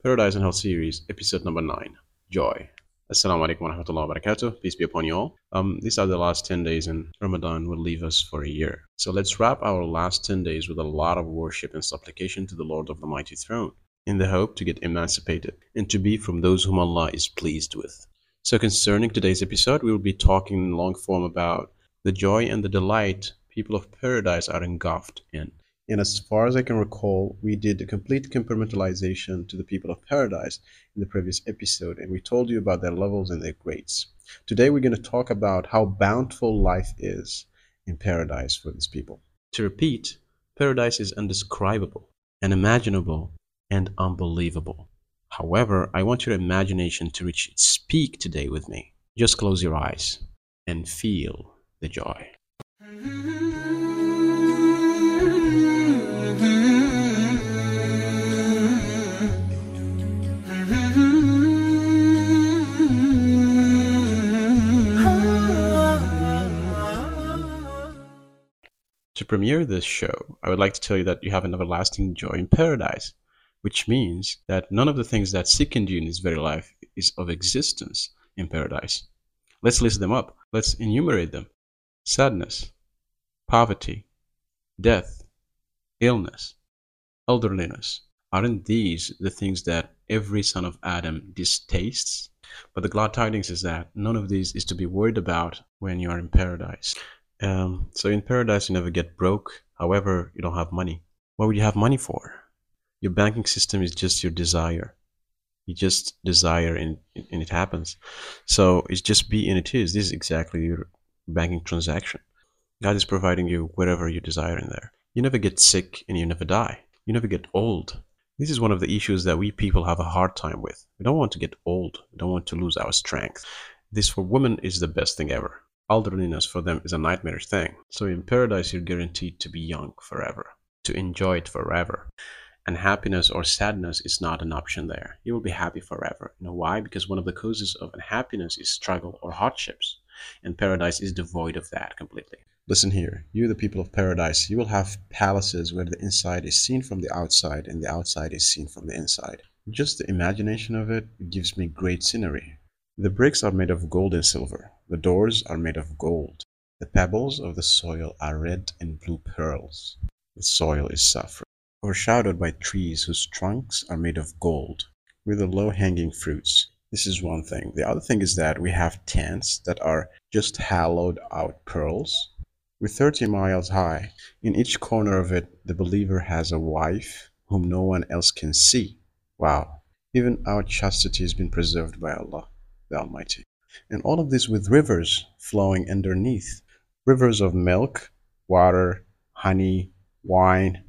Paradise and Hell series, episode number 9 Joy. Assalamu alaikum wa rahmatullahi wa barakatuh. Peace be upon you all. Um, these are the last 10 days, and Ramadan will leave us for a year. So let's wrap our last 10 days with a lot of worship and supplication to the Lord of the Mighty Throne, in the hope to get emancipated and to be from those whom Allah is pleased with. So, concerning today's episode, we will be talking in long form about the joy and the delight people of paradise are engulfed in. And as far as I can recall, we did a complete compartmentalization to the people of paradise in the previous episode, and we told you about their levels and their grades. Today, we're going to talk about how bountiful life is in paradise for these people. To repeat, paradise is undescribable, unimaginable, and unbelievable. However, I want your imagination to reach its peak today with me. Just close your eyes and feel the joy. Mm-hmm. Premiere this show, I would like to tell you that you have an everlasting joy in paradise, which means that none of the things that sicken you in this very life is of existence in paradise. Let's list them up. Let's enumerate them sadness, poverty, death, illness, elderliness. Aren't these the things that every son of Adam distastes? But the glad tidings is that none of these is to be worried about when you are in paradise. Um, so in paradise, you never get broke. However, you don't have money. What would you have money for? Your banking system is just your desire. You just desire and, and it happens. So it's just be and it is. This is exactly your banking transaction. God is providing you whatever you desire in there. You never get sick and you never die. You never get old. This is one of the issues that we people have a hard time with. We don't want to get old. We don't want to lose our strength. This for women is the best thing ever elderliness for them is a nightmare thing. So in paradise, you're guaranteed to be young forever, to enjoy it forever. And happiness or sadness is not an option there. You will be happy forever. You know why? Because one of the causes of unhappiness is struggle or hardships. And paradise is devoid of that completely. Listen here, you, the people of paradise, you will have palaces where the inside is seen from the outside and the outside is seen from the inside. Just the imagination of it gives me great scenery. The bricks are made of gold and silver. The doors are made of gold. The pebbles of the soil are red and blue pearls. The soil is saffron, overshadowed by trees whose trunks are made of gold, with the low-hanging fruits. This is one thing. The other thing is that we have tents that are just hollowed out pearls, with 30 miles high. In each corner of it, the believer has a wife whom no one else can see. Wow. Even our chastity has been preserved by Allah, the Almighty. And all of this with rivers flowing underneath rivers of milk, water, honey, wine.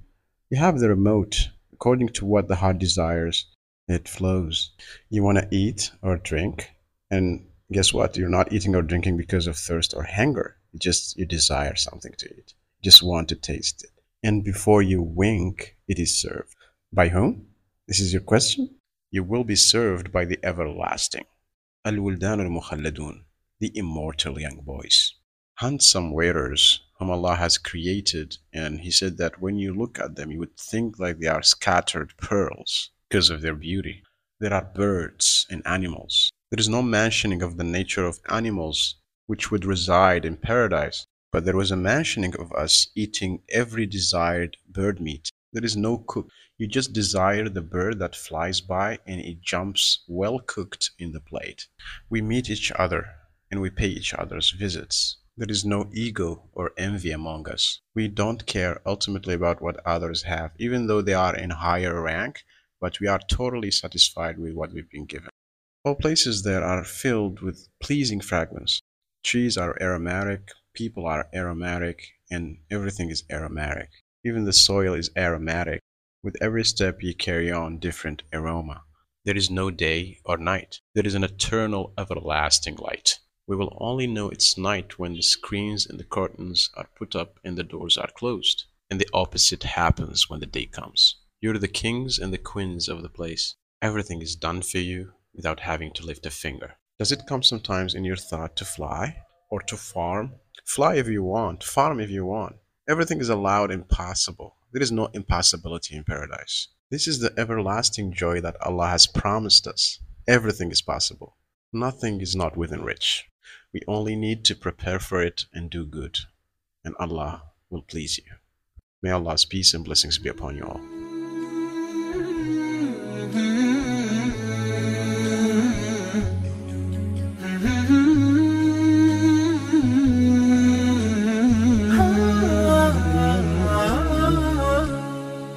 You have the remote. According to what the heart desires, it flows. You want to eat or drink, and guess what? You're not eating or drinking because of thirst or hunger. You just you desire something to eat. You just want to taste it. And before you wink, it is served. By whom? This is your question? You will be served by the everlasting. Al-Wuldan the immortal young boys. Handsome wearers whom Allah has created, and He said that when you look at them, you would think like they are scattered pearls because of their beauty. There are birds and animals. There is no mentioning of the nature of animals which would reside in paradise, but there was a mentioning of us eating every desired bird meat. There is no cook. You just desire the bird that flies by and it jumps well cooked in the plate. We meet each other and we pay each other's visits. There is no ego or envy among us. We don't care ultimately about what others have, even though they are in higher rank, but we are totally satisfied with what we've been given. All places there are filled with pleasing fragrance. Trees are aromatic, people are aromatic, and everything is aromatic. Even the soil is aromatic. With every step you carry on different aroma. There is no day or night. There is an eternal, everlasting light. We will only know it's night when the screens and the curtains are put up and the doors are closed. And the opposite happens when the day comes. You're the kings and the queens of the place. Everything is done for you without having to lift a finger. Does it come sometimes in your thought to fly or to farm? Fly if you want, farm if you want. Everything is allowed and possible. There is no impossibility in paradise. This is the everlasting joy that Allah has promised us. Everything is possible. Nothing is not within reach. We only need to prepare for it and do good. And Allah will please you. May Allah's peace and blessings be upon you all.